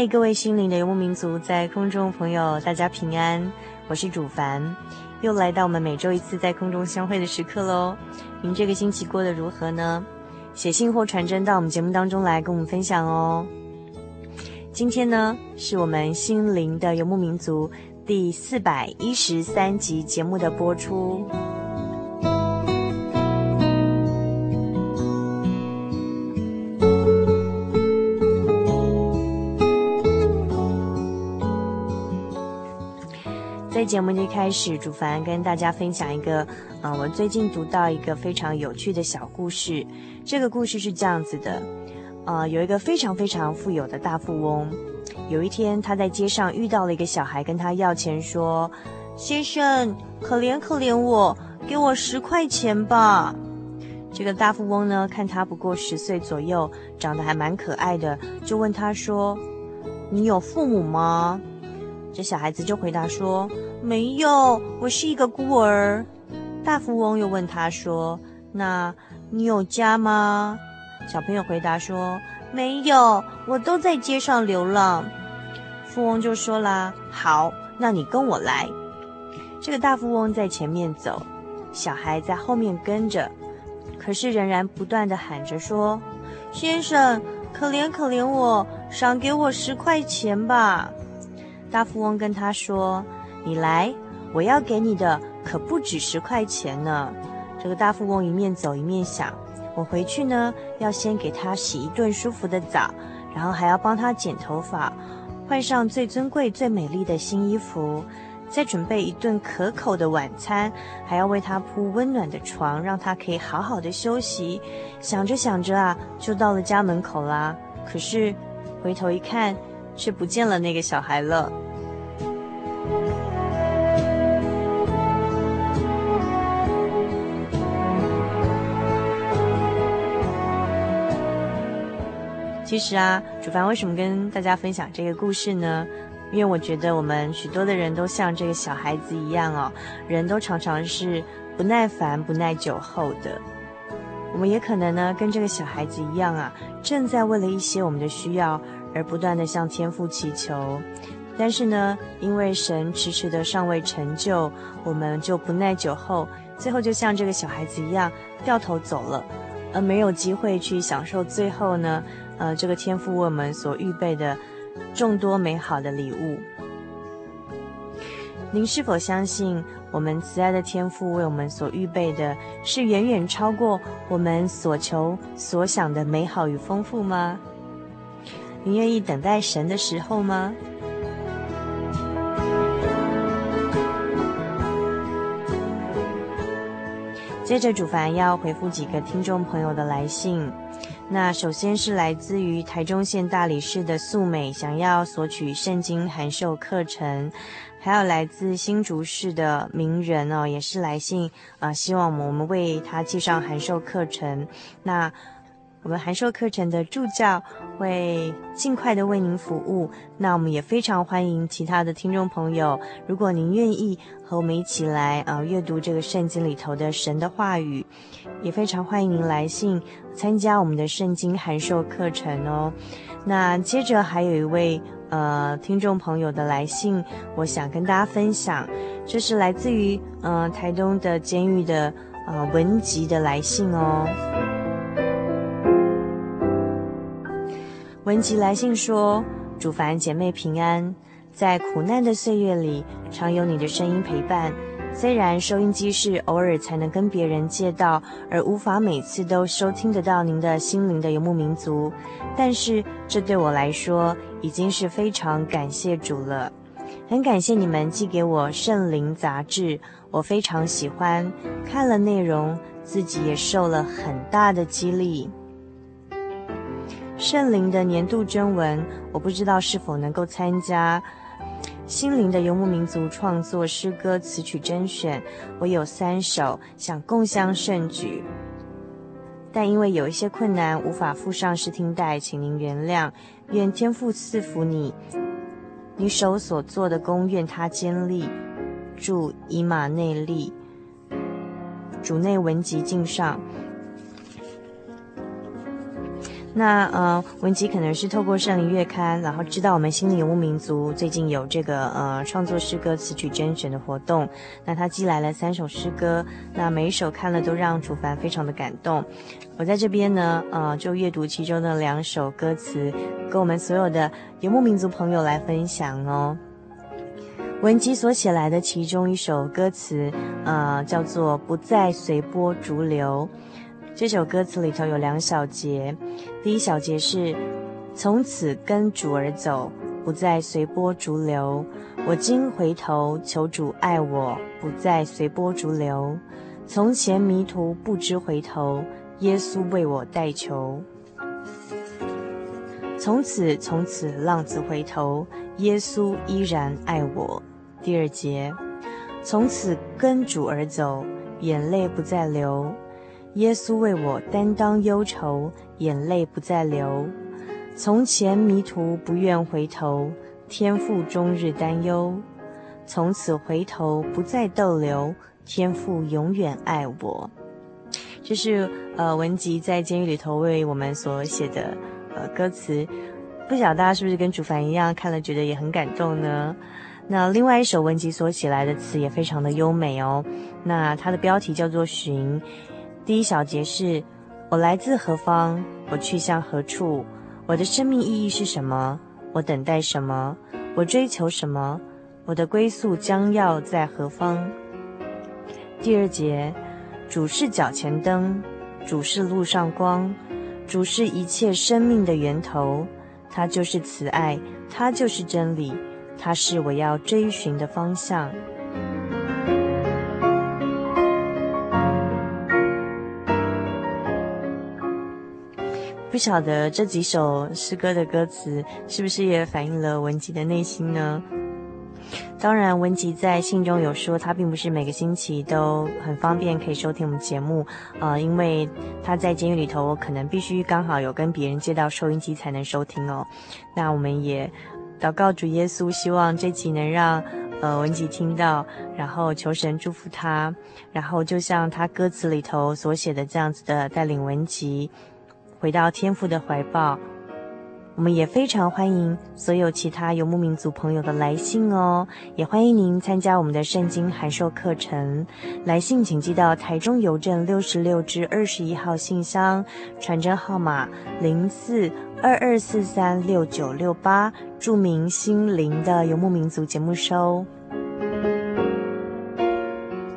嗨，各位心灵的游牧民族，在空中朋友，大家平安，我是主凡，又来到我们每周一次在空中相会的时刻喽。您这个星期过得如何呢？写信或传真到我们节目当中来跟我们分享哦。今天呢，是我们心灵的游牧民族第四百一十三集节目的播出。在节目一开始，主凡跟大家分享一个，嗯，我最近读到一个非常有趣的小故事。这个故事是这样子的，呃，有一个非常非常富有的大富翁，有一天他在街上遇到了一个小孩，跟他要钱，说：“先生，可怜可怜我，给我十块钱吧。”这个大富翁呢，看他不过十岁左右，长得还蛮可爱的，就问他说：“你有父母吗？”这小孩子就回答说：“没有，我是一个孤儿。”大富翁又问他说：“那你有家吗？”小朋友回答说：“没有，我都在街上流浪。”富翁就说啦：“好，那你跟我来。”这个大富翁在前面走，小孩在后面跟着，可是仍然不断地喊着说：“先生，可怜可怜我，赏给我十块钱吧。”大富翁跟他说：“你来，我要给你的可不止十块钱呢。”这个大富翁一面走一面想：“我回去呢，要先给他洗一顿舒服的澡，然后还要帮他剪头发，换上最尊贵、最美丽的新衣服，再准备一顿可口的晚餐，还要为他铺温暖的床，让他可以好好的休息。”想着想着啊，就到了家门口啦。可是回头一看，却不见了那个小孩了。其实啊，主凡为什么跟大家分享这个故事呢？因为我觉得我们许多的人都像这个小孩子一样哦，人都常常是不耐烦、不耐久候的。我们也可能呢，跟这个小孩子一样啊，正在为了一些我们的需要。而不断地向天父祈求，但是呢，因为神迟迟的尚未成就，我们就不耐久候，最后就像这个小孩子一样掉头走了，而没有机会去享受最后呢，呃，这个天父为我们所预备的众多美好的礼物。您是否相信，我们慈爱的天父为我们所预备的是远远超过我们所求所想的美好与丰富吗？你愿意等待神的时候吗？接着，主凡要回复几个听众朋友的来信。那首先是来自于台中县大理市的素美，想要索取圣经函授课程；还有来自新竹市的名人哦，也是来信啊、希望我们为他寄上函授课程。那我们函授课程的助教会尽快的为您服务。那我们也非常欢迎其他的听众朋友，如果您愿意和我们一起来呃阅读这个圣经里头的神的话语，也非常欢迎您来信参加我们的圣经函授课程哦。那接着还有一位呃听众朋友的来信，我想跟大家分享，这是来自于呃台东的监狱的呃文吉的来信哦。文吉来信说：“主凡姐妹平安，在苦难的岁月里，常有你的声音陪伴。虽然收音机是偶尔才能跟别人借到，而无法每次都收听得到您的心灵的游牧民族，但是这对我来说已经是非常感谢主了。很感谢你们寄给我《圣灵》杂志，我非常喜欢，看了内容，自己也受了很大的激励。”圣灵的年度征文，我不知道是否能够参加。心灵的游牧民族创作诗歌词曲甄选，我有三首想共襄盛举，但因为有一些困难，无法附上试听带，请您原谅。愿天父赐福你，你手所做的工，愿他坚立。祝以马内利，主内文集敬上。那呃，文吉可能是透过圣灵月刊，然后知道我们心灵游牧民族最近有这个呃创作诗歌词曲甄选的活动。那他寄来了三首诗歌，那每一首看了都让主凡非常的感动。我在这边呢，呃，就阅读其中的两首歌词，跟我们所有的游牧民族朋友来分享哦。文吉所写来的其中一首歌词，呃，叫做《不再随波逐流》。这首歌词里头有两小节，第一小节是：从此跟主而走，不再随波逐流。我今回头求主爱我，不再随波逐流。从前迷途不知回头，耶稣为我代求。从此从此浪子回头，耶稣依然爱我。第二节，从此跟主而走，眼泪不再流。耶稣为我担当忧愁，眼泪不再流。从前迷途不愿回头，天父终日担忧。从此回头不再逗留，天父永远爱我。这是呃文吉在监狱里头为我们所写的呃歌词，不晓得大家是不是跟主凡一样看了觉得也很感动呢？那另外一首文吉所写来的词也非常的优美哦。那它的标题叫做《寻》。第一小节是：我来自何方？我去向何处？我的生命意义是什么？我等待什么？我追求什么？我的归宿将要在何方？第二节：主是脚前灯，主是路上光，主是一切生命的源头，他就是慈爱，他就是真理，他是我要追寻的方向。不晓得这几首诗歌的歌词是不是也反映了文吉的内心呢？当然，文吉在信中有说，他并不是每个星期都很方便可以收听我们节目，呃，因为他在监狱里头，可能必须刚好有跟别人借到收音机才能收听哦。那我们也祷告主耶稣，希望这集能让呃文吉听到，然后求神祝福他，然后就像他歌词里头所写的这样子的，带领文吉。回到天父的怀抱，我们也非常欢迎所有其他游牧民族朋友的来信哦，也欢迎您参加我们的圣经函授课程。来信请寄到台中邮政六十六至二十一号信箱，传真号码零四二二四三六九六八，注明心灵的游牧民族节目收。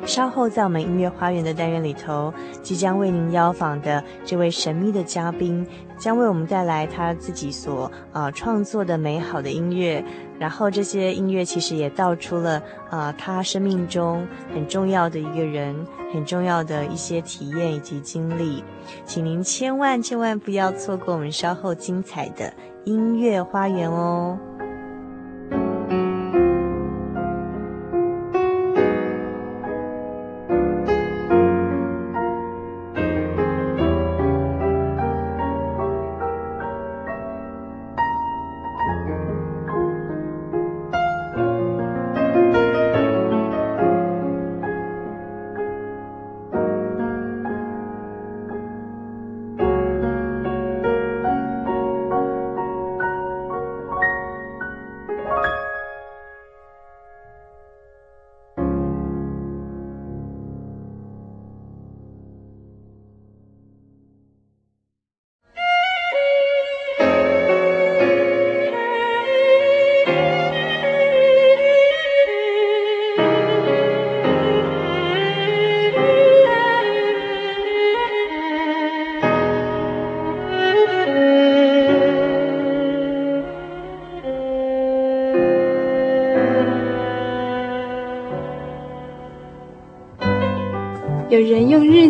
稍后，在我们音乐花园的单元里头，即将为您邀访的这位神秘的嘉宾，将为我们带来他自己所啊、创作的美好的音乐。然后，这些音乐其实也道出了啊、他生命中很重要的一个人，很重要的一些体验以及经历。请您千万千万不要错过我们稍后精彩的音乐花园哦。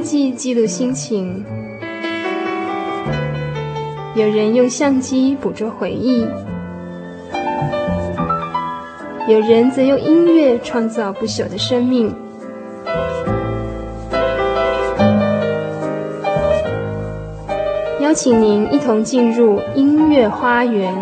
记记录心情，有人用相机捕捉回忆，有人则用音乐创造不朽的生命。邀请您一同进入音乐花园。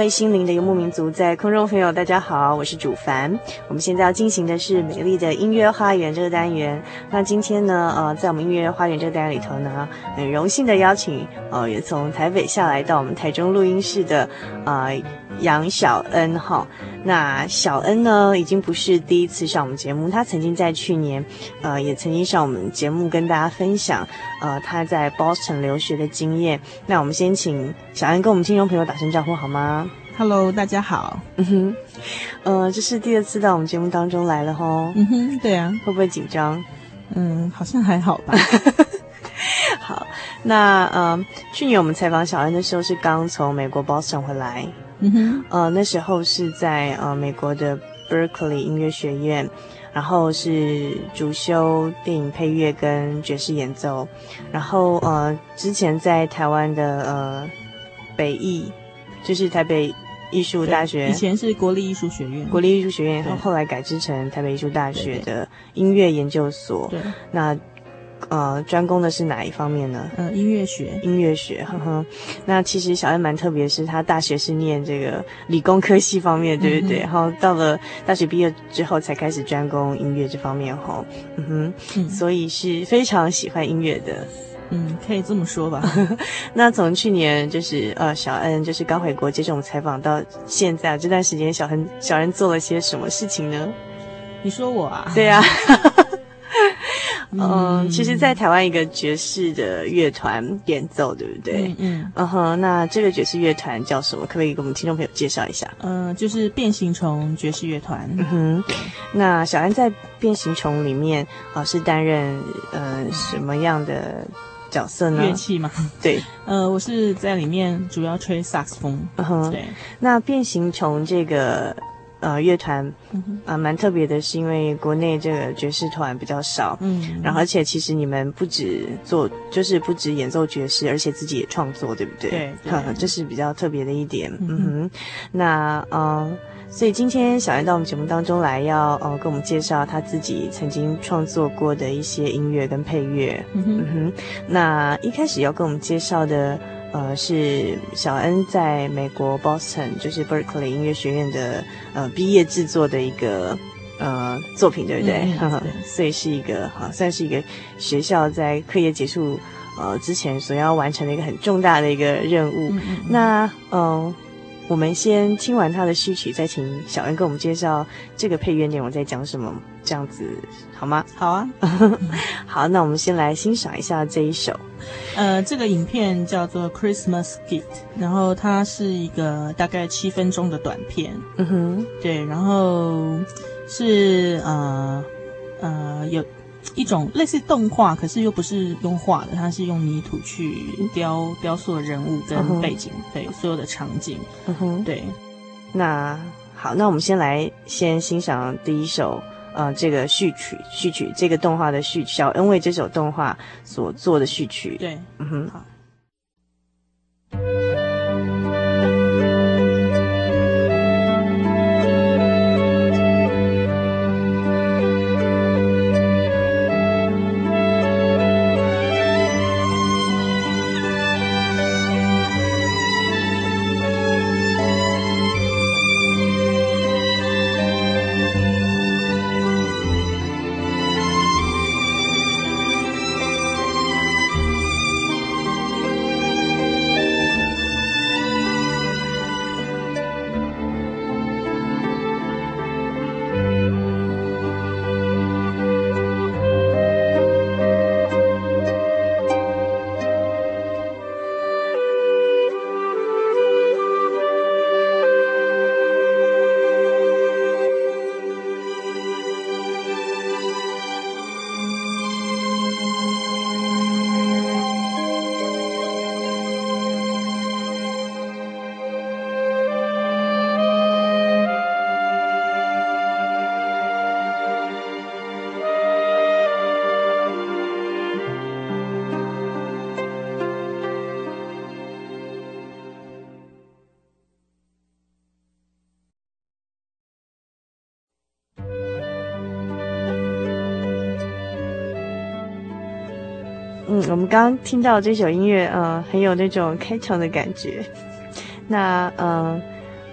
位心灵的游牧民族，在空中朋友，大家好，我是主凡。我们现在要进行的是美丽的音乐花园这个单元。那今天呢，呃，在我们音乐花园这个单元里头呢，很荣幸的邀请，呃，也从台北下来到我们台中录音室的，呃。杨小恩哈，那小恩呢，已经不是第一次上我们节目，他曾经在去年，呃，也曾经上我们节目跟大家分享，呃，他在 Boston 留学的经验。那我们先请小恩跟我们听众朋友打声招呼好吗？Hello，大家好。嗯哼，呃，这是第二次到我们节目当中来了哈。嗯哼，对啊，会不会紧张？嗯，好像还好吧。好，那呃，去年我们采访小恩的时候是刚从美国 Boston 回来。嗯哼，呃，那时候是在呃美国的 Berkeley 音乐学院，然后是主修电影配乐跟爵士演奏，然后呃之前在台湾的呃北艺，就是台北艺术大学，以前是国立艺术学院，国立艺术学院，然后后来改制成台北艺术大学的音乐研究所，对，那。呃，专攻的是哪一方面呢？嗯，音乐学，音乐学，呵呵。那其实小恩蛮特别，是她大学是念这个理工科系方面，对不对？嗯、然后到了大学毕业之后，才开始专攻音乐这方面，哈，嗯哼，嗯，所以是非常喜欢音乐的，嗯，可以这么说吧。那从去年就是呃，小恩就是刚回国接受我们采访到现在这段时间，小恩小恩做了些什么事情呢？你说我啊？对呀、啊。嗯，其实，在台湾一个爵士的乐团演奏，对不对？嗯嗯哼，uh-huh, 那这个爵士乐团叫什么？可不可以给我们听众朋友介绍一下？嗯，就是变形虫爵士乐团。嗯哼，那小安在变形虫里面啊，是担任呃什么样的角色呢？乐器吗？对，呃，我是在里面主要吹萨克斯风。嗯哼，对。那变形虫这个。呃，乐团，啊、蛮特别的，是因为国内这个爵士团比较少，嗯，然后而且其实你们不止做，就是不止演奏爵士，而且自己也创作，对不对？对，这是比较特别的一点，嗯哼。那呃，所以今天小燕到我们节目当中来要，要呃跟我们介绍他自己曾经创作过的一些音乐跟配乐，嗯哼，嗯哼。那一开始要跟我们介绍的。呃，是小恩在美国 Boston，就是 Berkeley 音乐学院的呃毕业制作的一个呃作品，对不对？嗯嗯、所以是一个好算是一个学校在课业结束呃之前所要完成的一个很重大的一个任务。嗯嗯、那嗯。呃我们先听完他的序曲，再请小恩跟我们介绍这个配乐内容在讲什么，这样子好吗？好啊，好，那我们先来欣赏一下这一首。呃，这个影片叫做《Christmas Gift》，然后它是一个大概七分钟的短片。嗯哼，对，然后是呃呃有。一种类似动画，可是又不是用画的，它是用泥土去雕雕塑人物跟背景，对，所有的场景，嗯哼，对。那好，那我们先来先欣赏第一首，呃，这个序曲，序曲这个动画的序曲，小恩为这首动画所做的序曲，对，嗯哼，好。我们刚刚听到这首音乐，呃，很有那种开场的感觉。那，嗯、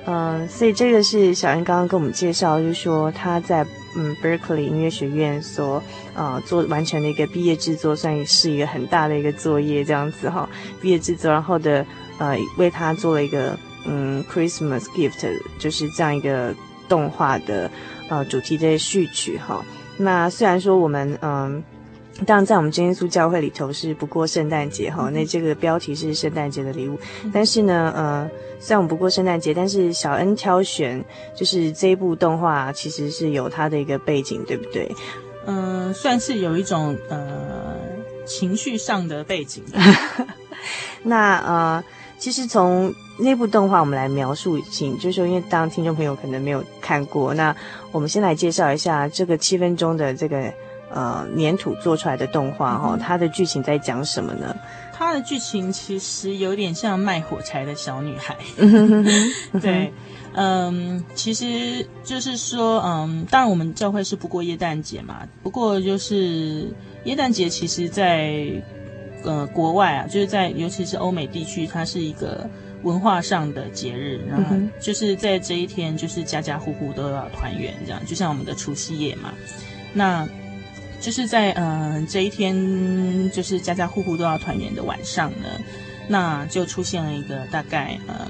呃，嗯，所以这个是小恩刚刚跟我们介绍，就是说他在嗯 Berkeley 音乐学院所呃做完成的一个毕业制作，算是一个很大的一个作业，这样子哈。毕业制作，然后的呃为他做了一个嗯 Christmas gift，就是这样一个动画的呃主题的序曲哈。那虽然说我们嗯。当然，在我们真耶稣教会里头是不过圣诞节哈，那这个标题是圣诞节的礼物。但是呢，呃，虽然我们不过圣诞节，但是小恩挑选就是这一部动画，其实是有它的一个背景，对不对？嗯、呃，算是有一种呃情绪上的背景。那呃，其实从那部动画我们来描述，请就是说，因为当听众朋友可能没有看过，那我们先来介绍一下这个七分钟的这个。呃，粘土做出来的动画哈，它的剧情在讲什么呢？它的剧情其实有点像卖火柴的小女孩。对，嗯，其实就是说，嗯，当然我们教会是不过耶诞节嘛，不过就是耶诞节，其实在呃国外啊，就是在尤其是欧美地区，它是一个文化上的节日，然后就是在这一天，就是家家户户都要团圆，这样就像我们的除夕夜嘛，那。就是在嗯、呃、这一天，就是家家户户都要团圆的晚上呢，那就出现了一个大概呃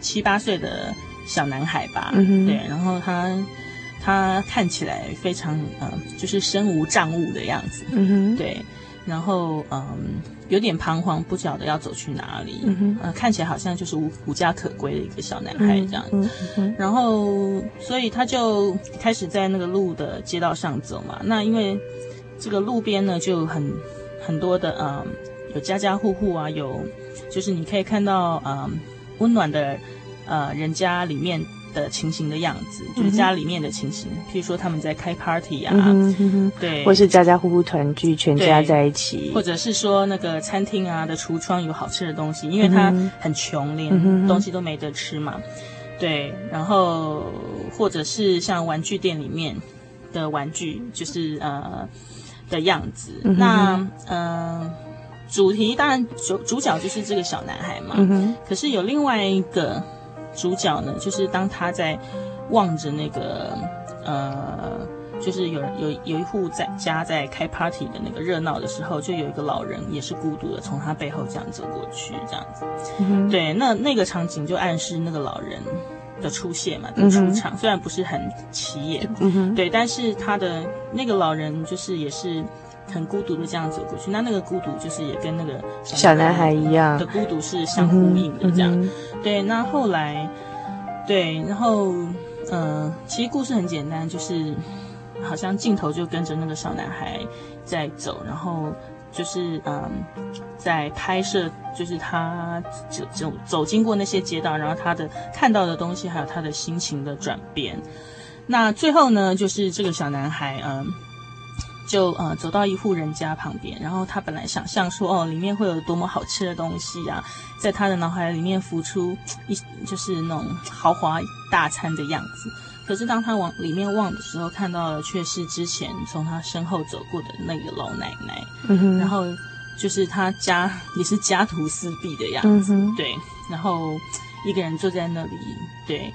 七八岁的小男孩吧，对，然后他他看起来非常呃就是身无障物的样子，嗯哼，对，然后嗯、呃、有点彷徨不晓得要走去哪里，嗯哼，呃看起来好像就是无无家可归的一个小男孩这样子，嗯哼，然后所以他就开始在那个路的街道上走嘛，那因为。这个路边呢，就很很多的，嗯，有家家户户啊，有就是你可以看到，嗯，温暖的，呃，人家里面的情形的样子，就是家里面的情形。譬如说他们在开 party 啊，嗯、哼对，或是家家户户团聚，全家在一起，或者是说那个餐厅啊的橱窗有好吃的东西，因为他很穷，连东西都没得吃嘛。对，然后或者是像玩具店里面的玩具，就是呃。的样子，嗯、那嗯、呃，主题当然主主角就是这个小男孩嘛。嗯、可是有另外一个主角呢，就是当他在望着那个呃，就是有有有一户在家在开 party 的那个热闹的时候，就有一个老人也是孤独的从他背后这样走过去，这样子。嗯、对，那那个场景就暗示那个老人。的出现嘛，的出场，嗯、虽然不是很起眼，嗯、哼对，但是他的那个老人就是也是很孤独的这样走过去，那那个孤独就是也跟那个小男孩一样的孤独是相呼应的这样，嗯、对。那后来，对，然后，嗯、呃，其实故事很简单，就是好像镜头就跟着那个小男孩在走，然后。就是嗯，在拍摄，就是他走走走经过那些街道，然后他的看到的东西，还有他的心情的转变。那最后呢，就是这个小男孩嗯，就呃走到一户人家旁边，然后他本来想象说哦，里面会有多么好吃的东西啊，在他的脑海里面浮出一就是那种豪华大餐的样子。可是当他往里面望的时候，看到的却是之前从他身后走过的那个老奶奶。嗯哼。然后就是他家也是家徒四壁的样子。对。然后一个人坐在那里。对。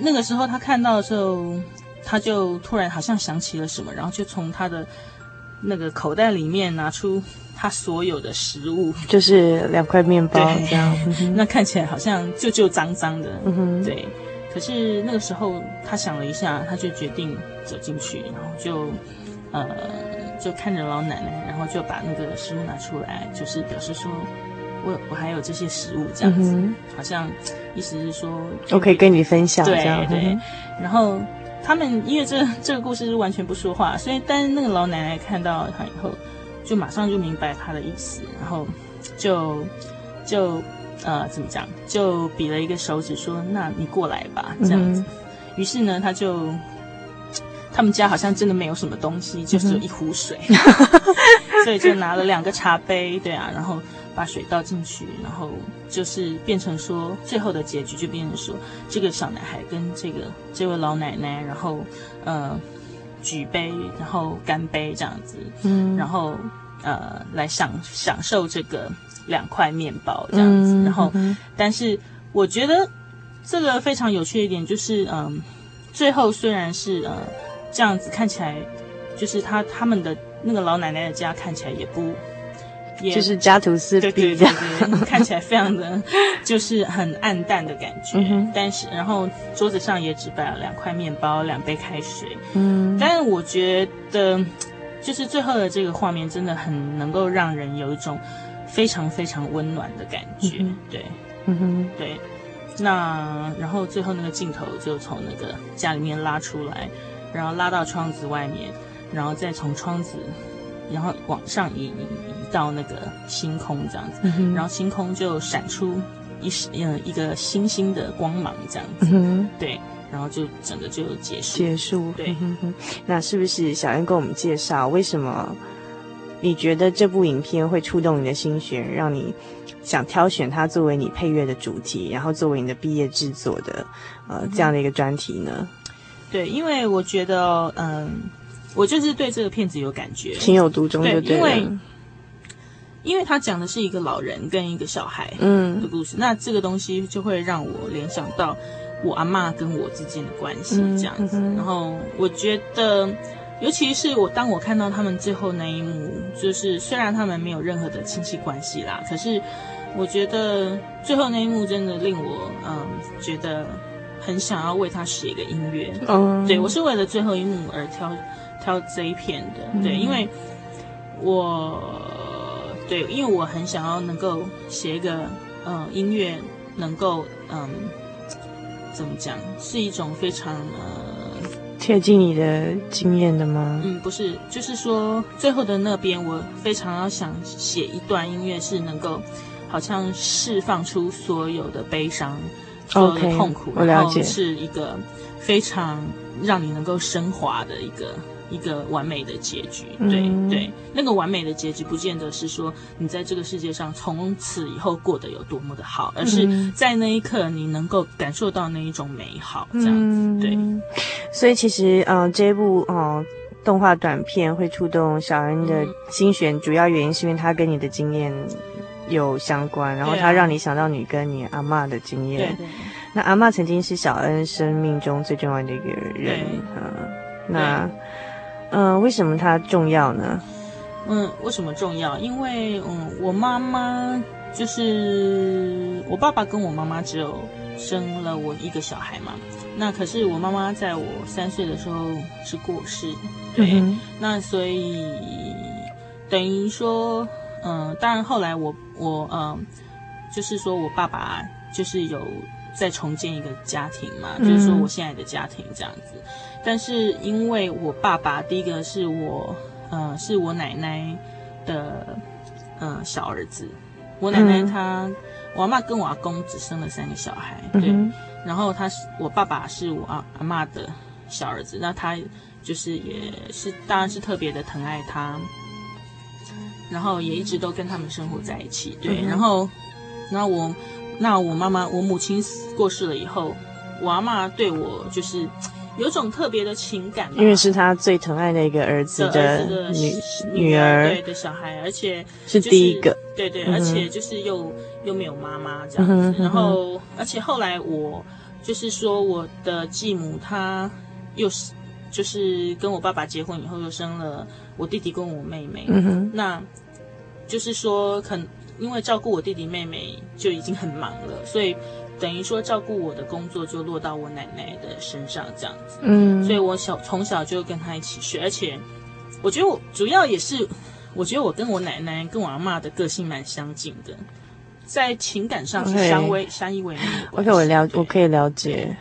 那个时候他看到的时候，他就突然好像想起了什么，然后就从他的那个口袋里面拿出他所有的食物，就是两块面包这样。对那看起来好像旧旧脏脏的。嗯哼。对。可是那个时候，他想了一下，他就决定走进去，然后就，呃，就看着老奶奶，然后就把那个食物拿出来，就是表示说，我我还有这些食物这样子，嗯、好像意思是说，我可以跟你分享对这样。对，然后他们因为这这个故事是完全不说话，所以但是那个老奶奶看到他以后，就马上就明白他的意思，然后就就。呃，怎么讲？就比了一个手指，说：“那你过来吧。”这样子。于是呢，他就他们家好像真的没有什么东西，就是有一壶水，所以就拿了两个茶杯，对啊，然后把水倒进去，然后就是变成说，最后的结局就变成说，这个小男孩跟这个这位老奶奶，然后呃举杯，然后干杯这样子，嗯，然后呃来享享受这个两块面包这样子。嗯、然后，嗯、但是我觉得这个非常有趣的一点就是，嗯、呃，最后虽然是呃这样子看起来，就是他他们的那个老奶奶的家看起来也不。也就是家徒四壁，对对对对，看起来非常的，就是很暗淡的感觉。嗯、但是，然后桌子上也只摆了两块面包、两杯开水。嗯，但是我觉得，就是最后的这个画面真的很能够让人有一种非常非常温暖的感觉。嗯、对，嗯哼，对。那然后最后那个镜头就从那个家里面拉出来，然后拉到窗子外面，然后再从窗子。然后往上移移移到那个星空这样子，然后星空就闪出一嗯一个星星的光芒这样子，嗯、哼对，然后就整个就结束结束。对、嗯，那是不是小燕跟我们介绍为什么你觉得这部影片会触动你的心弦，让你想挑选它作为你配乐的主题，然后作为你的毕业制作的呃这样的一个专题呢？对，因为我觉得嗯。我就是对这个片子有感觉，情有独钟，对，因为因为他讲的是一个老人跟一个小孩嗯的故事，嗯、那这个东西就会让我联想到我阿妈跟我之间的关系这样子。嗯嗯、然后我觉得，尤其是我当我看到他们最后那一幕，就是虽然他们没有任何的亲戚关系啦，可是我觉得最后那一幕真的令我嗯觉得很想要为他写一个音乐。嗯，对，我是为了最后一幕而挑。挑这一片的，对，因为我对，因为我很想要能够写一个，嗯、呃，音乐能够，嗯，怎么讲，是一种非常呃贴近你的经验的吗？嗯，不是，就是说最后的那边，我非常要想写一段音乐，是能够好像释放出所有的悲伤，所有的痛苦，我了解，是一个非常让你能够升华的一个。一个完美的结局，对、嗯、对，那个完美的结局不见得是说你在这个世界上从此以后过得有多么的好，而是在那一刻你能够感受到那一种美好，这样子，嗯、对。所以其实，嗯、呃，这一部哦、呃、动画短片会触动小恩的心弦，主要原因是因为它跟你的经验有相关，然后它让你想到你跟你阿嬷的经验。对，对，那阿嬷曾经是小恩生命中最重要的一个人，对。嗯，那。嗯、呃，为什么它重要呢？嗯，为什么重要？因为嗯，我妈妈就是我爸爸跟我妈妈只有生了我一个小孩嘛。那可是我妈妈在我三岁的时候是过世，对。嗯、那所以等于说，嗯，当然后来我我嗯，就是说我爸爸就是有在重建一个家庭嘛，嗯、就是说我现在的家庭这样子。但是因为我爸爸第一个是我，呃，是我奶奶的，呃，小儿子。我奶奶她，嗯、我阿妈跟我阿公只生了三个小孩，对。嗯、然后他是我爸爸是我阿阿妈的小儿子，那他就是也是当然是特别的疼爱他，然后也一直都跟他们生活在一起，对。嗯、然后，那我那我妈妈我母亲过世了以后，我阿妈对我就是。有种特别的情感，因为是他最疼爱的一个儿子的女女儿，对的小孩，而且是第一个，对对，而且就是又又没有妈妈这样子，然后而且后来我就是说我的继母她又是就是跟我爸爸结婚以后又生了我弟弟跟我妹妹，嗯那就是说可能因为照顾我弟弟妹妹就已经很忙了，所以。等于说，照顾我的工作就落到我奶奶的身上，这样子。嗯，所以我小从小就跟她一起学，而且我觉得我主要也是，我觉得我跟我奶奶跟我阿妈的个性蛮相近的，在情感上是相偎相依为命的。OK，我了我可以了解，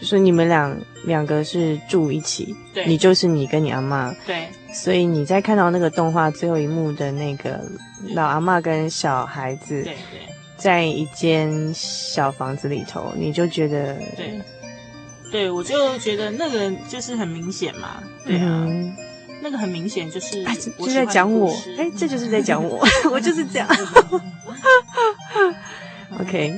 就是你们俩两个是住一起，对，你就是你跟你阿妈，对，所以你在看到那个动画最后一幕的那个老阿妈跟小孩子，对对。对在一间小房子里头，你就觉得对，对我就觉得那个就是很明显嘛，对啊，嗯、那个很明显就是就在讲我，哎、欸，这就是在讲我，我就是这样。OK，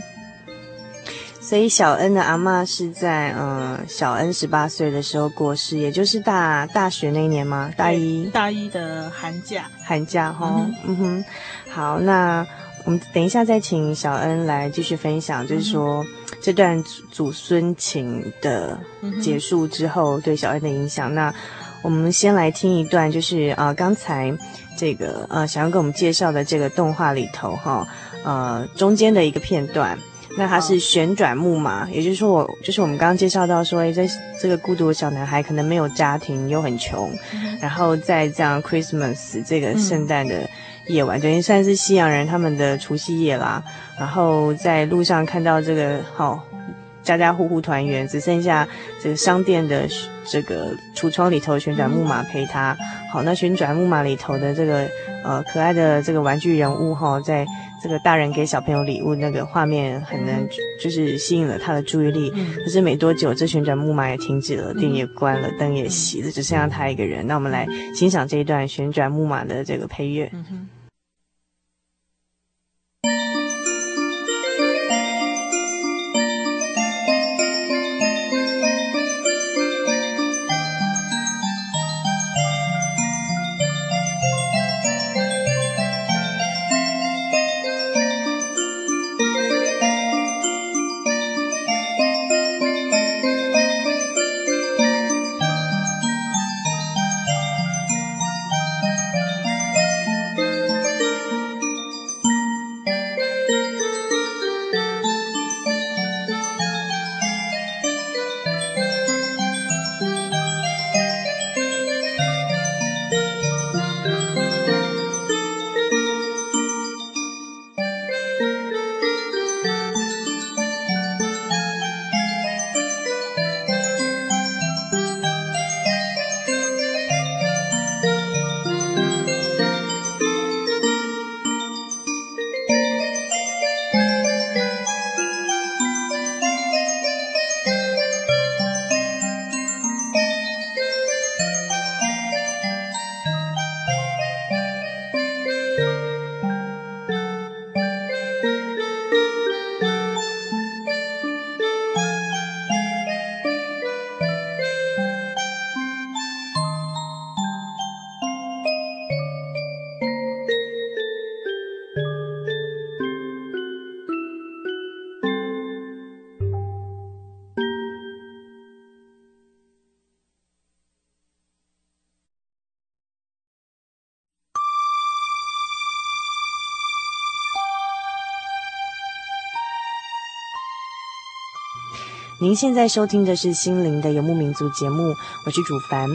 所以小恩的阿嬷是在嗯小恩十八岁的时候过世，也就是大大学那一年吗？大一？大一的寒假，寒假哈，嗯，嗯哼，好，那我们等一下再请小恩来继续分享，就是说、嗯、这段祖孙情的结束之后对小恩的影响。那我们先来听一段，就是啊、呃、刚才这个呃想要给我们介绍的这个动画里头哈呃中间的一个片段。那它是旋转木马，也就是说，我就是我们刚刚介绍到说，哎，这这个孤独的小男孩可能没有家庭，又很穷，嗯、然后在这样 Christmas 这个圣诞的夜晚，等于算是西洋人他们的除夕夜啦。然后在路上看到这个，好、哦，家家户户团圆，只剩下这个商店的这个橱窗里头旋转木马陪他。好，那旋转木马里头的这个呃可爱的这个玩具人物哈、哦，在。这个大人给小朋友礼物那个画面很能，就是吸引了他的注意力。嗯、可是没多久，这旋转木马也停止了，电也关了，灯也熄了，只剩下他一个人。那我们来欣赏这一段旋转木马的这个配乐。嗯您现在收听的是心灵的游牧民族节目，我是主凡。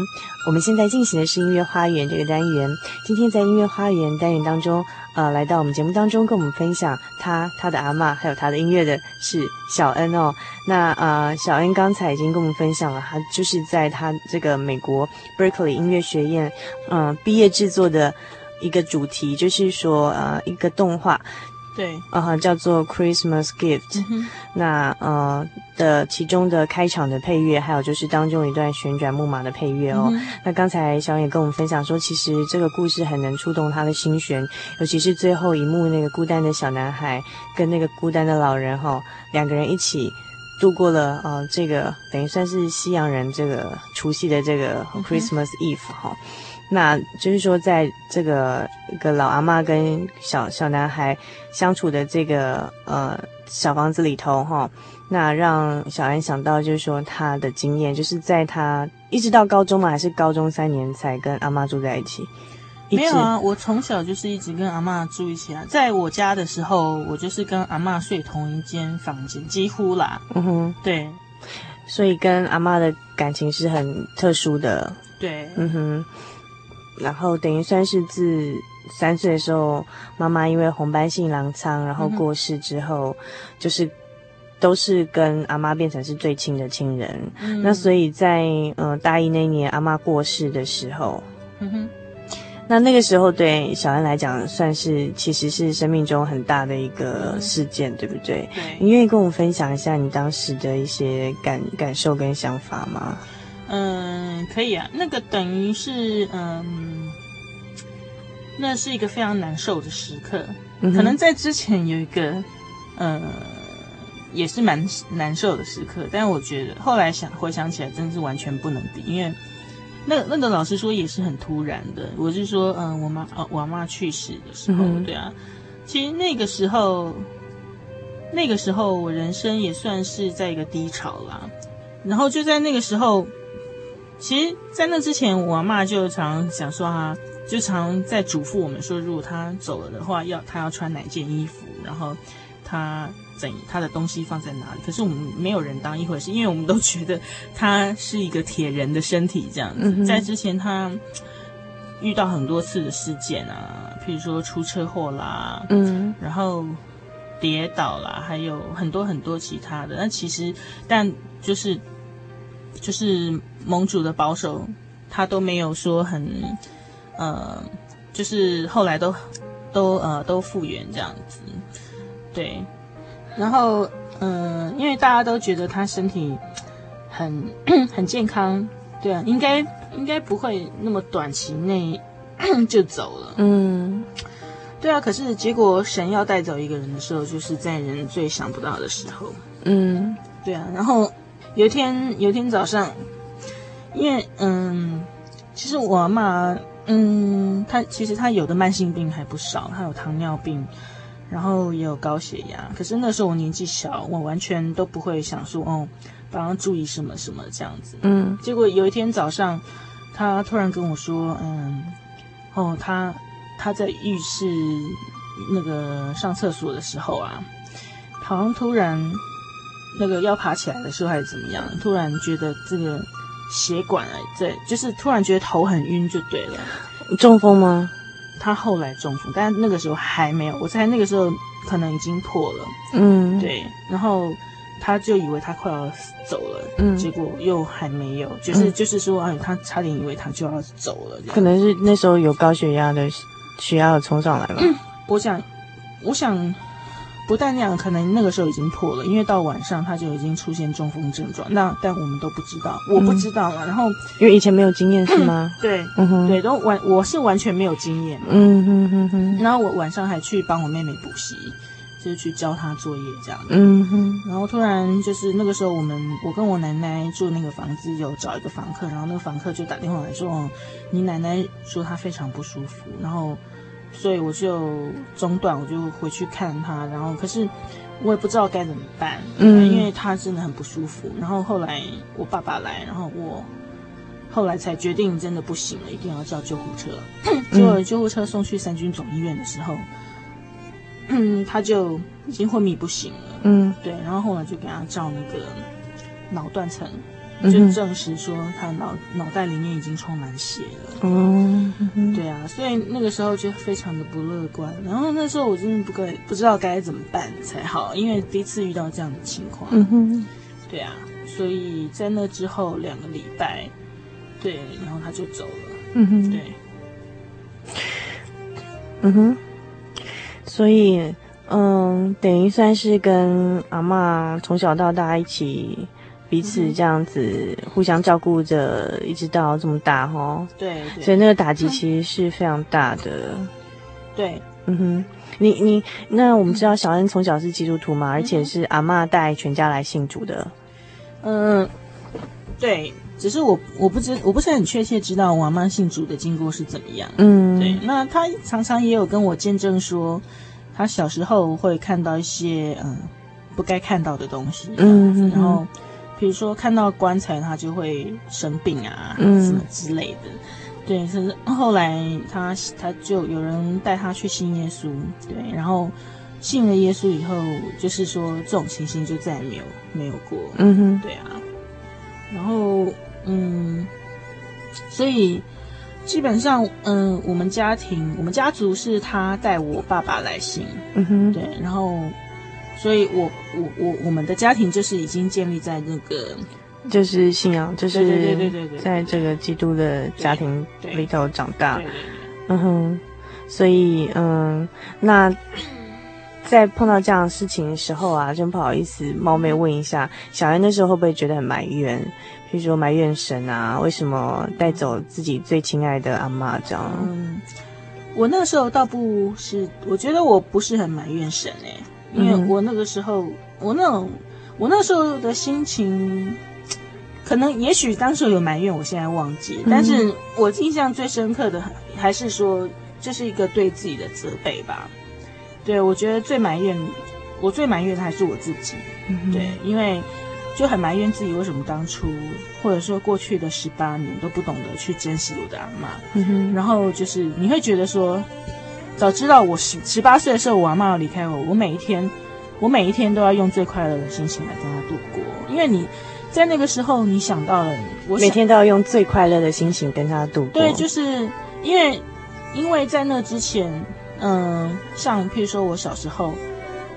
我们现在进行的是音乐花园这个单元。今天在音乐花园单元当中，呃，来到我们节目当中跟我们分享他他的阿嬷还有他的音乐的是小恩哦。那呃，小恩刚才已经跟我们分享了，他就是在他这个美国 Berkeley 音乐学院，嗯、毕业制作的一个主题，就是说呃一个动画。对，呃，叫做 Christmas Gift，嗯。那呃的其中的开场的配乐，还有就是当中一段旋转木马的配乐哦。嗯、那刚才小野跟我们分享说，其实这个故事很能触动他的心弦，尤其是最后一幕那个孤单的小男孩跟那个孤单的老人哈、哦，两个人一起度过了呃这个等于算是西洋人这个除夕的这个 Christmas Eve 哈、嗯。那就是说，在这个一个老阿妈跟小小男孩相处的这个呃小房子里头哈，那让小安想到就是说他的经验，就是在他一直到高中嘛，还是高中三年才跟阿妈住在一起。一没有啊，我从小就是一直跟阿妈住一起啊。在我家的时候，我就是跟阿妈睡同一间房间，几乎啦。嗯哼，对，所以跟阿妈的感情是很特殊的。对，嗯哼。然后等于算是自三岁的时候，妈妈因为红斑性狼疮，然后过世之后，嗯、就是都是跟阿妈变成是最亲的亲人。嗯、那所以在呃大一那年阿妈过世的时候，嗯哼，那那个时候对小安来讲，算是其实是生命中很大的一个事件，嗯、对不对？对。你愿意跟我们分享一下你当时的一些感感受跟想法吗？嗯，可以啊。那个等于是，嗯，那是一个非常难受的时刻。嗯、可能在之前有一个，呃，也是蛮难受的时刻。但是我觉得后来想回想起来，真是完全不能比，因为那那个老师说也是很突然的。我是说，嗯、呃，我妈哦，我妈去世的时候，嗯、对啊，其实那个时候，那个时候我人生也算是在一个低潮啦。然后就在那个时候，其实，在那之前，我阿妈就常想说啊。就常在嘱咐我们说，如果他走了的话，要他要穿哪件衣服，然后他怎他的东西放在哪里。可是我们没有人当一回事，因为我们都觉得他是一个铁人的身体这样子。嗯、在之前，他遇到很多次的事件啊，譬如说出车祸啦，嗯，然后跌倒啦，还有很多很多其他的。那其实，但就是就是盟主的保守，他都没有说很。呃，就是后来都都呃都复原这样子，对，然后嗯、呃，因为大家都觉得他身体很很健康，对啊，应该应该不会那么短期内就走了，嗯，对啊，可是结果神要带走一个人的时候，就是在人最想不到的时候，嗯，对啊，然后有一天有一天早上，因为嗯，其实我妈。嗯，他其实他有的慢性病还不少，他有糖尿病，然后也有高血压。可是那时候我年纪小，我完全都不会想说哦，帮他注意什么什么这样子。嗯，结果有一天早上，他突然跟我说，嗯，哦，他他在浴室那个上厕所的时候啊，好像突然那个要爬起来的时候还是怎么样，突然觉得这个。血管啊，在，就是突然觉得头很晕，就对了。中风吗？他后来中风，但那个时候还没有。我猜那个时候可能已经破了。嗯，对。然后他就以为他快要走了，嗯，结果又还没有，就是、嗯、就是说，哎，他差点以为他就要走了。可能是那时候有高血压的血压有冲上来吧。嗯、我想，我想。不但那样，可能那个时候已经破了，因为到晚上他就已经出现中风症状。那 但我们都不知道，我不知道嘛。嗯、然后因为以前没有经验是吗？对，嗯哼，对，都完我是完全没有经验。嗯哼哼哼。然后我晚上还去帮我妹妹补习，就是去教她作业这样。嗯哼。然后突然就是那个时候，我们我跟我奶奶住那个房子，有找一个房客，然后那个房客就打电话来说：“哦，你奶奶说她非常不舒服。”然后。所以我就中断，我就回去看他，然后可是我也不知道该怎么办，嗯，因为他真的很不舒服。然后后来我爸爸来，然后我后来才决定真的不行了，一定要叫救护车。结果救护车送去三军总医院的时候，嗯，他就已经昏迷不醒了，嗯，对。然后后来就给他照那个脑断层。就证实说他脑脑袋里面已经充满血了。嗯，对啊，所以那个时候就非常的不乐观。然后那时候我真的不该不知道该怎么办才好，因为第一次遇到这样的情况。嗯哼，对啊，所以在那之后两个礼拜，对，然后他就走了。嗯哼，对，嗯哼，所以嗯，等于算是跟阿嬷从小到大一起。彼此这样子互相照顾着，一直到这么大哈。对，所以那个打击其实是非常大的。对，嗯哼，你你那我们知道小恩从小是基督徒嘛，而且是阿妈带全家来信主的。嗯，对，只是我我不知我不是很确切知道我阿嬷信主的经过是怎么样。嗯，对，那他常常也有跟我见证说，他小时候会看到一些嗯不该看到的东西。嗯，然后。比如说看到棺材，他就会生病啊，嗯、什么之类的。对，可是后来他他就有人带他去信耶稣，对，然后信了耶稣以后，就是说这种情形就再也没有没有过。嗯哼，对啊。然后嗯，所以基本上嗯，我们家庭我们家族是他带我爸爸来信。嗯哼，对，然后。所以我，我我我我们的家庭就是已经建立在那个，就是信仰，就是对对对对对，在这个基督的家庭里头长大，嗯哼，所以嗯，那在碰到这样的事情的时候啊，真不好意思冒昧问一下，小恩那时候会不会觉得很埋怨？譬如说埋怨神啊，为什么带走自己最亲爱的阿妈这样？嗯，我那时候倒不是，我觉得我不是很埋怨神哎、欸。因为我那个时候，我那种我那时候的心情，可能也许当时有埋怨，我现在忘记，嗯、但是我印象最深刻的还是说，这是一个对自己的责备吧。对，我觉得最埋怨，我最埋怨的还是我自己。嗯、对，因为就很埋怨自己为什么当初，或者说过去的十八年都不懂得去珍惜我的阿妈。嗯，然后就是你会觉得说，早知道我十十八岁的时候我阿妈要离开我，我每一天，我每一天都要用最快乐的心情来跟她度过。因为你在那个时候，你想到了我每天都要用最快乐的心情跟她度过。对，就是因为因为在那之前。嗯，像譬如说我小时候，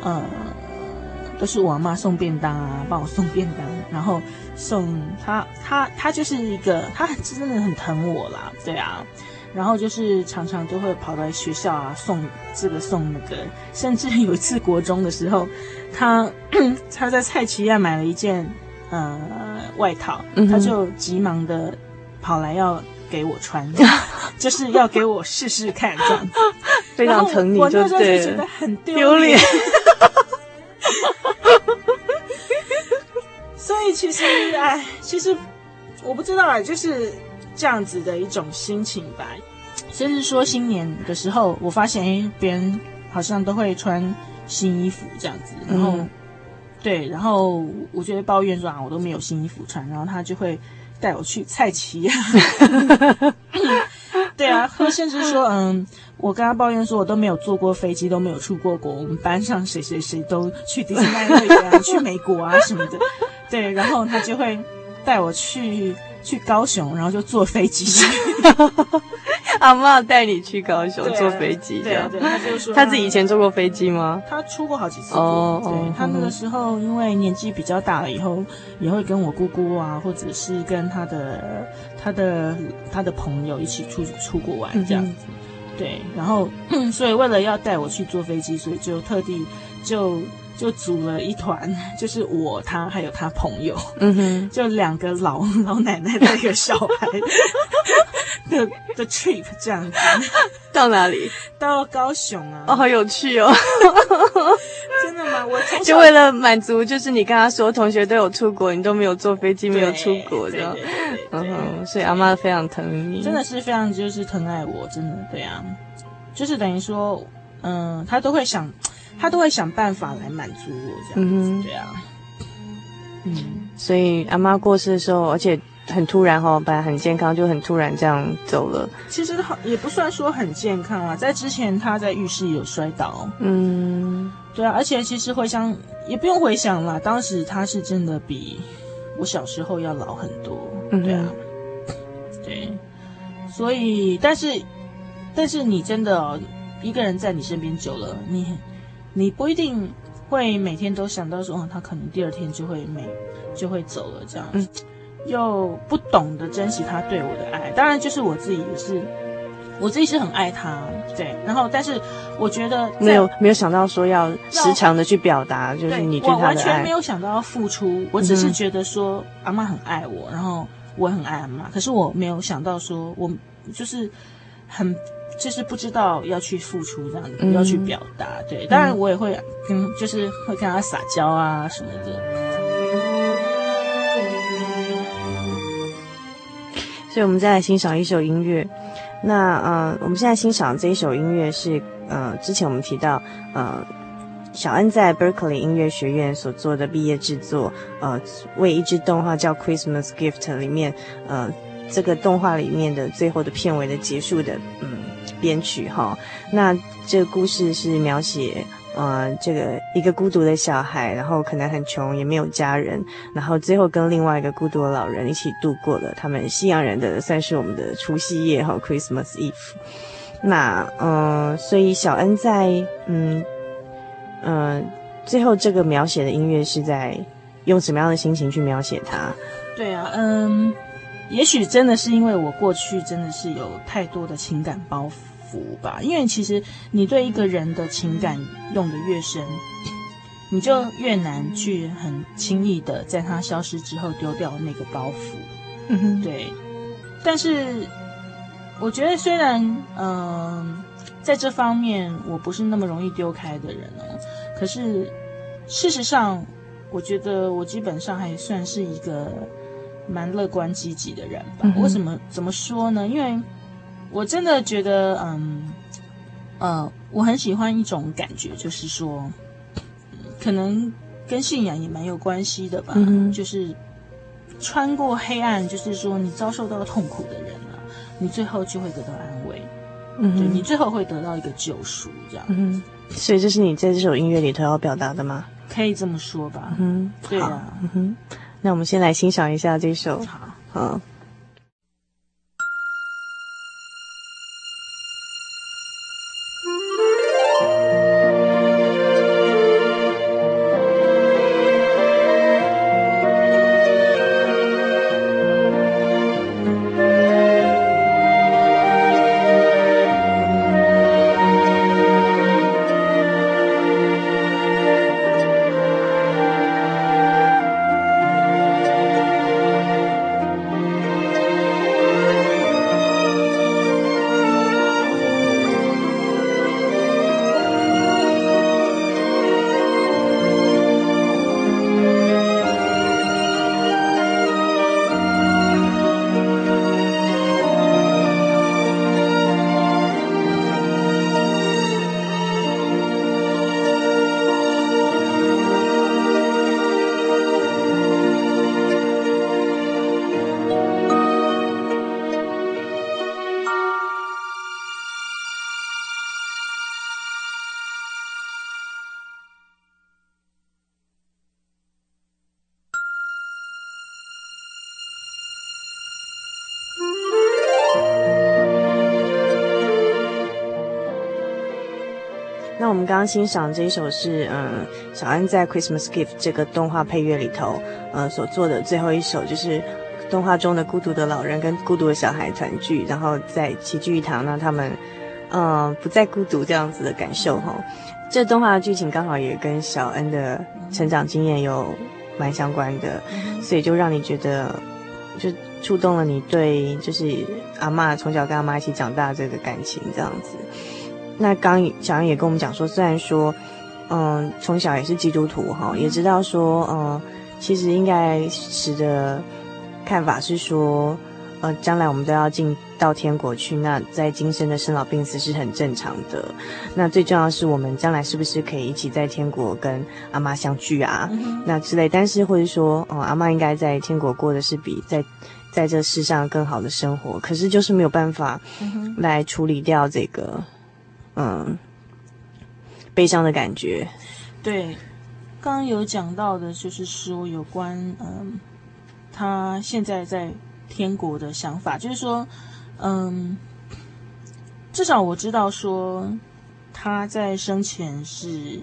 呃、嗯，都是我阿妈送便当啊，帮我送便当，然后送他，他，他就是一个，他真的很疼我啦，对啊，然后就是常常都会跑到学校啊，送这个送那个，甚至有一次国中的时候，他 他在菜奇亚买了一件呃外套，他就急忙的跑来要给我穿，就是要给我试试看这样子。非常疼你，就对，觉得很丢脸。所以其实，哎，其实我不知道啊，就是这样子的一种心情吧。甚至说新年的时候，我发现，哎，别人好像都会穿新衣服这样子，然后，嗯、对，然后我觉得抱怨说啊，我都没有新衣服穿，然后他就会带我去菜奇亚。对啊，或甚至说，嗯，我跟他抱怨说，我都没有坐过飞机，都没有出过国。我们班上谁谁谁都去迪士尼乐园、去美国啊什么的。对，然后他就会带我去去高雄，然后就坐飞机。阿妈带你去高雄坐飞机，对啊，对，他就说他自己以前坐过飞机吗？他出过好几次国。哦，对，他那个时候因为年纪比较大了，以后也会跟我姑姑啊，或者是跟他的他的他的朋友一起出出国玩这样子。对，然后 所以为了要带我去坐飞机，所以就特地就。就组了一团，就是我他还有他朋友，嗯哼，就两个老老奶奶带一个小孩 的的 trip 这样子，到哪里？到高雄啊！哦，好有趣哦！真的吗？我就为了满足，就是你跟他说同学都有出国，你都没有坐飞机，没有出国，这样，嗯哼，所以阿妈非常疼你，真的是非常就是疼爱我，真的对啊，就是等于说，嗯，他都会想。他都会想办法来满足我这样子，嗯、对啊，嗯，所以阿妈过世的时候，而且很突然哈，本来很健康，就很突然这样走了。其实好也不算说很健康啊，在之前他在浴室有摔倒，嗯，对啊，而且其实回想也不用回想啦，当时他是真的比我小时候要老很多，嗯对啊，嗯、对，所以但是但是你真的哦，一个人在你身边久了，你。你不一定会每天都想到说，哦，他可能第二天就会没就会走了这样，嗯，又不懂得珍惜他对我的爱。当然，就是我自己也是，我自己是很爱他，对。然后，但是我觉得没有没有想到说要时常的去表达，就是你对他的爱。我完全没有想到要付出，我只是觉得说阿妈很爱我，然后我很爱阿妈。可是我没有想到说我就是很。就是不知道要去付出这样子，嗯、要去表达，对。当然我也会跟，嗯、就是会跟他撒娇啊什么的。所以，我们再来欣赏一首音乐。那呃，我们现在欣赏这一首音乐是呃，之前我们提到呃，小恩在 Berkeley 音乐学院所做的毕业制作，呃，为一支动画叫《Christmas Gift》里面，呃，这个动画里面的最后的片尾的结束的，嗯。编曲哈，那这个故事是描写，呃，这个一个孤独的小孩，然后可能很穷，也没有家人，然后最后跟另外一个孤独的老人一起度过了他们西洋人的算是我们的除夕夜哈，Christmas Eve。那呃，所以小恩在嗯嗯、呃，最后这个描写的音乐是在用什么样的心情去描写它？对啊，嗯。也许真的是因为我过去真的是有太多的情感包袱吧，因为其实你对一个人的情感用的越深，你就越难去很轻易的在他消失之后丢掉那个包袱。嗯哼，对。但是我觉得虽然嗯、呃，在这方面我不是那么容易丢开的人哦，可是事实上，我觉得我基本上还算是一个蛮乐观积极的人吧。为什么怎么说呢？因为我真的觉得，嗯，呃，我很喜欢一种感觉，就是说，可能跟信仰也蛮有关系的吧。嗯、就是穿过黑暗，就是说你遭受到痛苦的人啊，你最后就会得到安慰。嗯，对，你最后会得到一个救赎，这样。嗯，所以这是你在这首音乐里头要表达的吗？可以这么说吧。嗯，对啊。嗯哼，那我们先来欣赏一下这首。好。好。刚刚欣赏这一首是，嗯，小安在《Christmas Gift》这个动画配乐里头，呃，所做的最后一首，就是动画中的孤独的老人跟孤独的小孩团聚，然后在齐聚一堂，让他们，嗯、呃，不再孤独这样子的感受哈。这动画的剧情刚好也跟小恩的成长经验有蛮相关的，所以就让你觉得，就触动了你对就是阿嬷从小跟阿妈一起长大这个感情这样子。那刚小杨也跟我们讲说，虽然说，嗯，从小也是基督徒哈，也知道说，嗯，其实应该持的看法是说，呃，将来我们都要进到天国去，那在今生的生老病死是很正常的。那最重要的是，我们将来是不是可以一起在天国跟阿妈相聚啊？嗯、那之类，但是或者说，哦、嗯，阿妈应该在天国过的是比在在这世上更好的生活，可是就是没有办法来处理掉这个。嗯，悲伤的感觉。对，刚刚有讲到的，就是说有关嗯，他现在在天国的想法，就是说，嗯，至少我知道说他在生前是，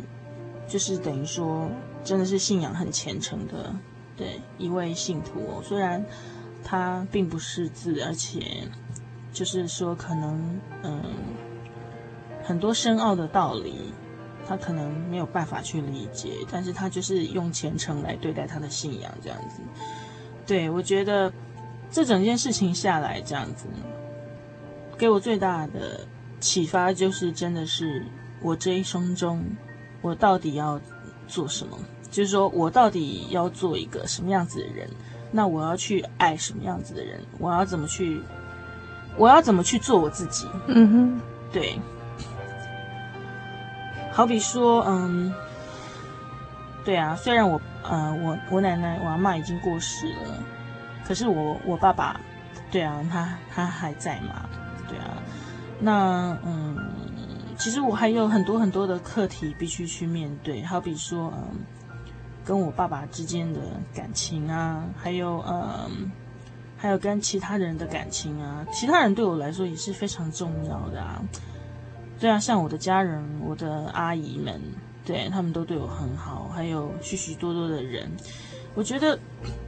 就是等于说真的是信仰很虔诚的，对一位信徒哦。虽然他并不识字，而且就是说可能嗯。很多深奥的道理，他可能没有办法去理解，但是他就是用虔诚来对待他的信仰，这样子。对，我觉得这整件事情下来，这样子给我最大的启发就是，真的是我这一生中，我到底要做什么？就是说我到底要做一个什么样子的人？那我要去爱什么样子的人？我要怎么去？我要怎么去做我自己？嗯哼，对。好比说，嗯，对啊，虽然我，呃，我我奶奶我阿妈已经过世了，可是我我爸爸，对啊，他他还在嘛，对啊，那嗯，其实我还有很多很多的课题必须去面对，好比说，嗯，跟我爸爸之间的感情啊，还有嗯，还有跟其他人的感情啊，其他人对我来说也是非常重要的啊。对啊，像我的家人，我的阿姨们，对，他们都对我很好，还有许许多多的人。我觉得，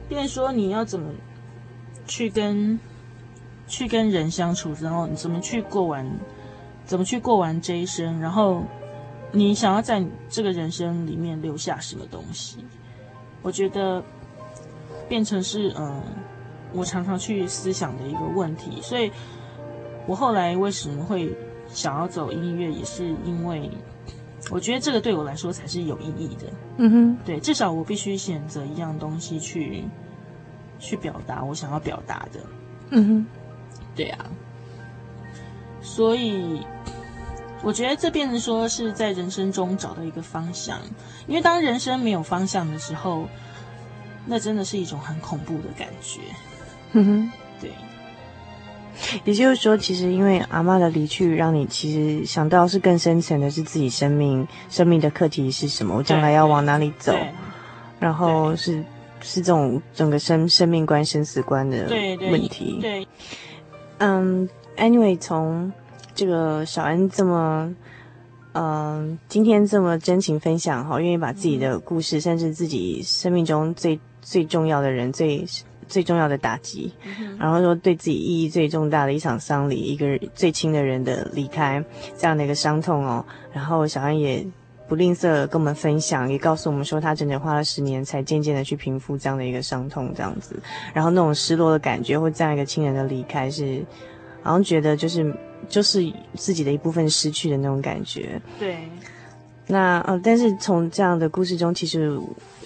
变说你要怎么去跟去跟人相处，然后你怎么去过完，怎么去过完这一生，然后你想要在这个人生里面留下什么东西？我觉得变成是嗯，我常常去思想的一个问题。所以，我后来为什么会？想要走音乐也是因为，我觉得这个对我来说才是有意义的。嗯哼，对，至少我必须选择一样东西去去表达我想要表达的。嗯哼，对啊。所以我觉得这变成说是在人生中找到一个方向，因为当人生没有方向的时候，那真的是一种很恐怖的感觉。嗯哼，对。也就是说，其实因为阿嬷的离去，让你其实想到是更深层的是自己生命生命的课题是什么，我将来要往哪里走，然后是是这种整个生生命观、生死观的问题。对，嗯，um，anyway，从这个小恩这么嗯、呃、今天这么真情分享哈，愿意把自己的故事，嗯、甚至自己生命中最最重要的人最。最重要的打击，然后说对自己意义最重大的一场丧礼，一个最亲的人的离开，这样的一个伤痛哦。然后小安也不吝啬跟我们分享，也告诉我们说，他整整花了十年才渐渐的去平复这样的一个伤痛，这样子。然后那种失落的感觉，或这样一个亲人的离开，是好像觉得就是就是自己的一部分失去的那种感觉。对。那呃，但是从这样的故事中，其实。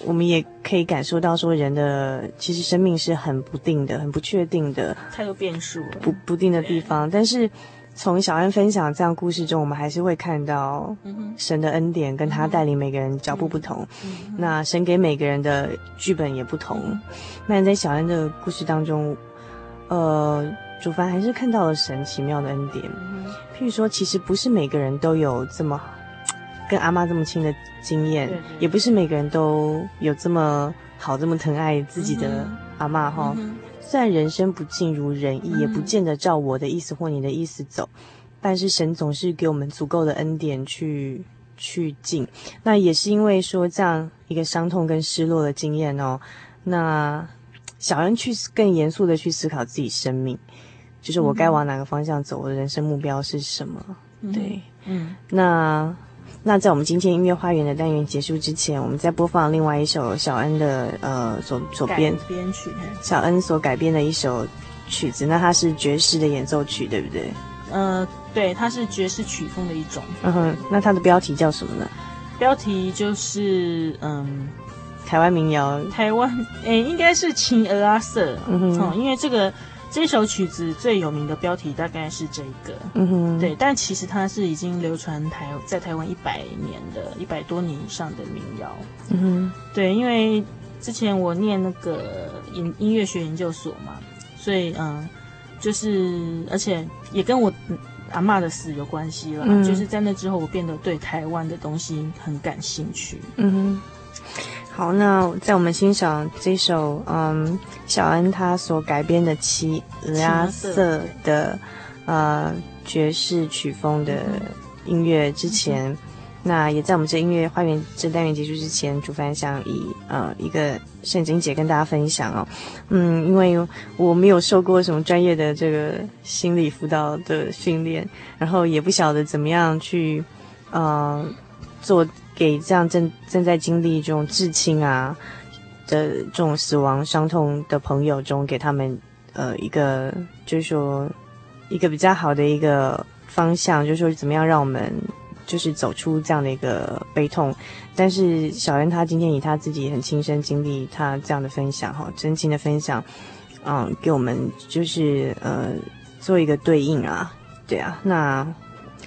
我们也可以感受到，说人的其实生命是很不定的，很不确定的，太多变数了，不不定的地方。但是从小安分享这样故事中，我们还是会看到神的恩典，跟他带领每个人脚步不同。嗯、那神给每个人的剧本也不同。嗯、那在小安的故事当中，呃，主凡还是看到了神奇妙的恩典。嗯、譬如说，其实不是每个人都有这么。跟阿妈这么亲的经验，也不是每个人都有这么好、这么疼爱自己的阿妈哈。嗯、虽然人生不尽如人意，嗯、也不见得照我的意思或你的意思走，但是神总是给我们足够的恩典去去尽。那也是因为说这样一个伤痛跟失落的经验哦，那小恩去更严肃的去思考自己生命，就是我该往哪个方向走，我的人生目标是什么？嗯、对，嗯，那。那在我们今天音乐花园的单元结束之前，我们再播放另外一首小恩的呃所所编编曲，小恩所改编的一首曲子。那它是爵士的演奏曲，对不对？呃，对，它是爵士曲风的一种。嗯哼，那它的标题叫什么呢？标题就是嗯，台湾民谣。台湾诶，应该是情儿阿瑟。嗯哼，嗯，因为这个。这首曲子最有名的标题大概是这个，嗯哼，对，但其实它是已经流传台在台湾一百年的一百多年以上的民谣，嗯哼，对，因为之前我念那个音音乐学研究所嘛，所以嗯，就是而且也跟我阿妈的死有关系了，嗯，就是在那之后我变得对台湾的东西很感兴趣，嗯哼。好，那在我们欣赏这首嗯小恩他所改编的《七拉瑟》的呃爵士曲风的音乐之前，那也在我们这音乐花园这单元结束之前，主凡想以呃一个圣经节跟大家分享哦，嗯，因为我没有受过什么专业的这个心理辅导的训练，然后也不晓得怎么样去呃做。给这样正正在经历这种至亲啊的这种死亡伤痛的朋友中，给他们呃一个就是说一个比较好的一个方向，就是说怎么样让我们就是走出这样的一个悲痛。但是小恩他今天以他自己很亲身经历他这样的分享哈，真情的分享，嗯，给我们就是呃做一个对应啊，对啊，那。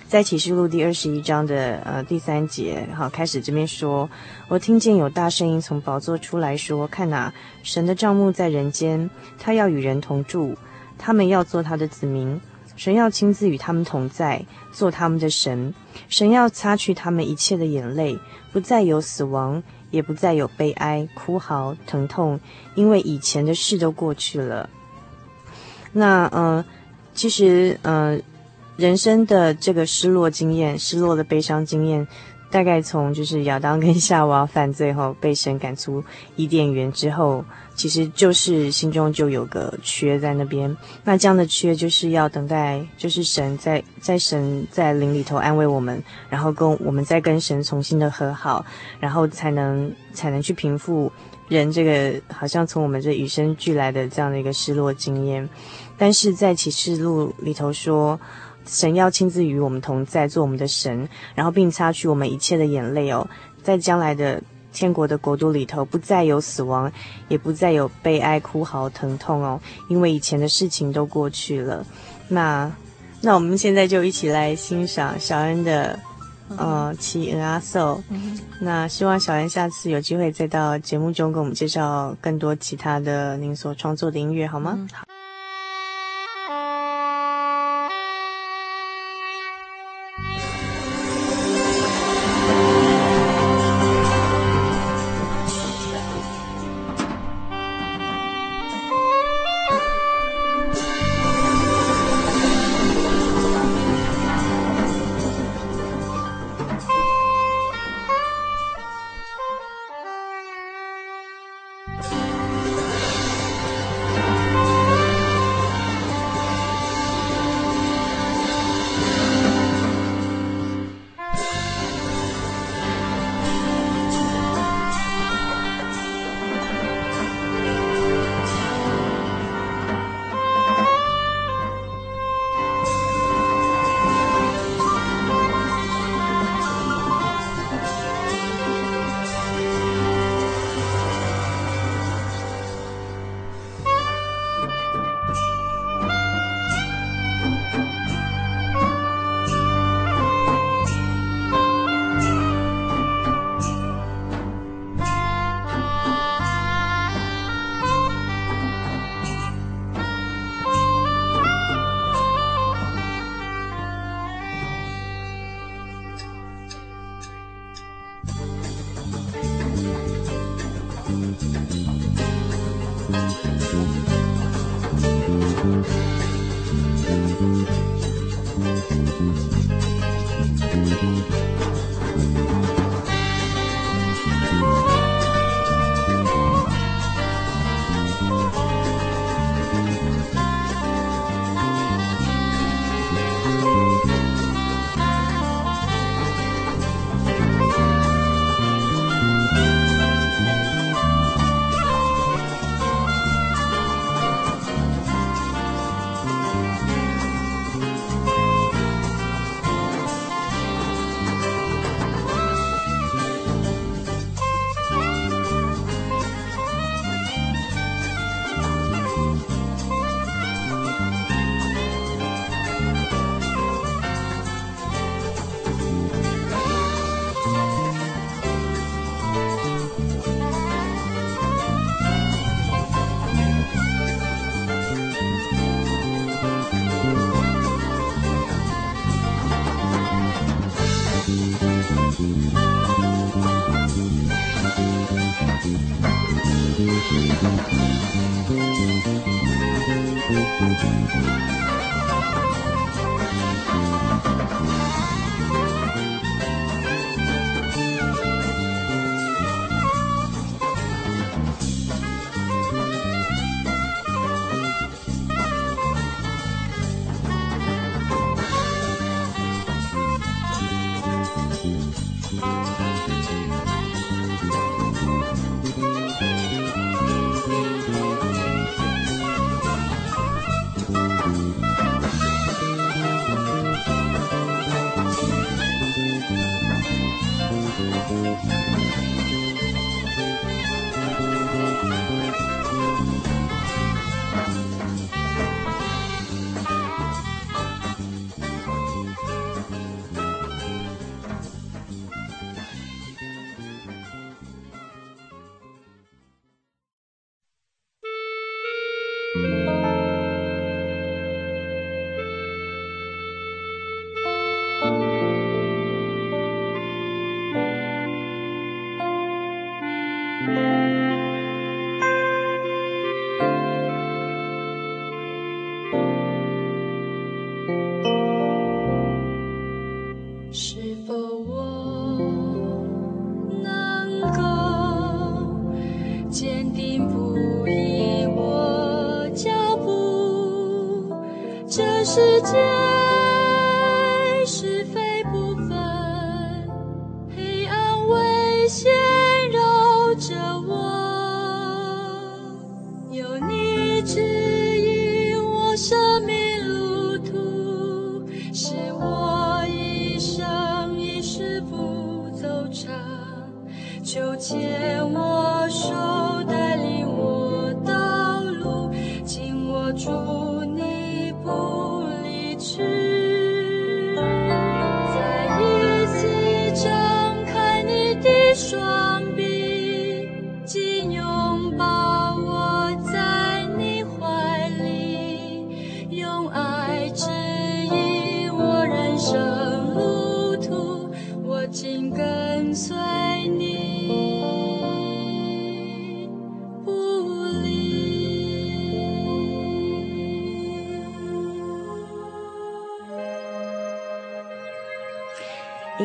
在启示录第二十一章的呃第三节，好，开始这边说，我听见有大声音从宝座出来说：“看哪，神的帐幕在人间，他要与人同住，他们要做他的子民，神要亲自与他们同在，做他们的神。神要擦去他们一切的眼泪，不再有死亡，也不再有悲哀、哭嚎、疼痛，因为以前的事都过去了。”那呃，其实呃。人生的这个失落经验，失落的悲伤经验，大概从就是亚当跟夏娃犯罪后被神赶出伊甸园之后，其实就是心中就有个缺在那边。那这样的缺就是要等待，就是神在在神在灵里头安慰我们，然后跟我们再跟神重新的和好，然后才能才能去平复人这个好像从我们这与生俱来的这样的一个失落经验。但是在启示录里头说。神要亲自与我们同在，做我们的神，然后并擦去我们一切的眼泪哦，在将来的天国的国度里头，不再有死亡，也不再有悲哀、哭嚎、疼痛哦，因为以前的事情都过去了。那那我们现在就一起来欣赏小恩的。呃，奇恩阿寿，那希望小恩下次有机会再到节目中跟我们介绍更多其他的您所创作的音乐，好吗？嗯好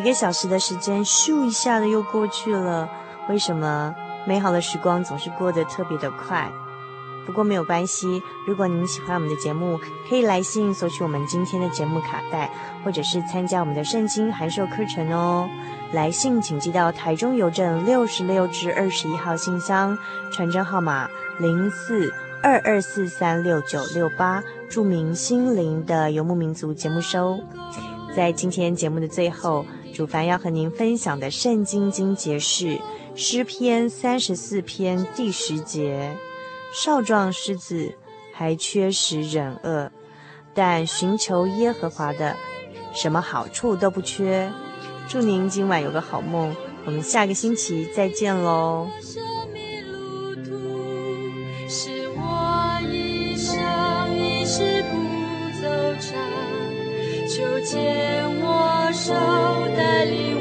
一个小时的时间，咻一下的又过去了。为什么美好的时光总是过得特别的快？不过没有关系，如果您喜欢我们的节目，可以来信索取我们今天的节目卡带，或者是参加我们的圣经函授课程哦。来信请寄到台中邮政六十六至二十一号信箱，传真号码零四二二四三六九六八，注明“心灵的游牧民族”节目收。在今天节目的最后，主凡要和您分享的圣经经节是诗篇三十四篇第十节。少壮狮子还缺食忍饿，但寻求耶和华的，什么好处都不缺。祝您今晚有个好梦，我们下个星期再见喽。生命路途是我一生一世不走长，求牵我手的礼物。